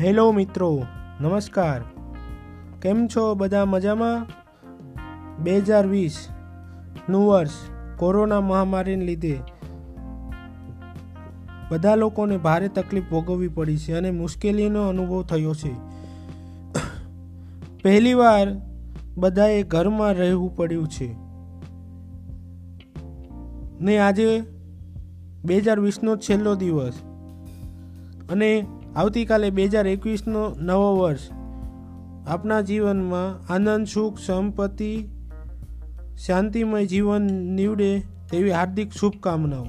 Hello મિત્રો, નમસ્કાર. કેમ છો બધા મજામાં? બે હજાર વીસનું વર્ષ કોરોના મહામારીને લીધે બધા લોકોને ભારે તકલીફ ભોગવવી પડી છે અને મુશ્કેલીનો અનુભવ થયો છે. પહેલીવાર બધાએ ઘરમાં રહેવું પડ્યું છે. ને આજે બે હજાર વીસનો છેલ્લો દિવસ. અને આવતીકાલે બે હજાર એકવીસનો નવો વર્ષ. આપણા જીવનમાં આનંદ, સુખ, સંપત્તિ, શાંતિમય જીવન નીવડે તેવી હાર્દિક શુભકામનાઓ.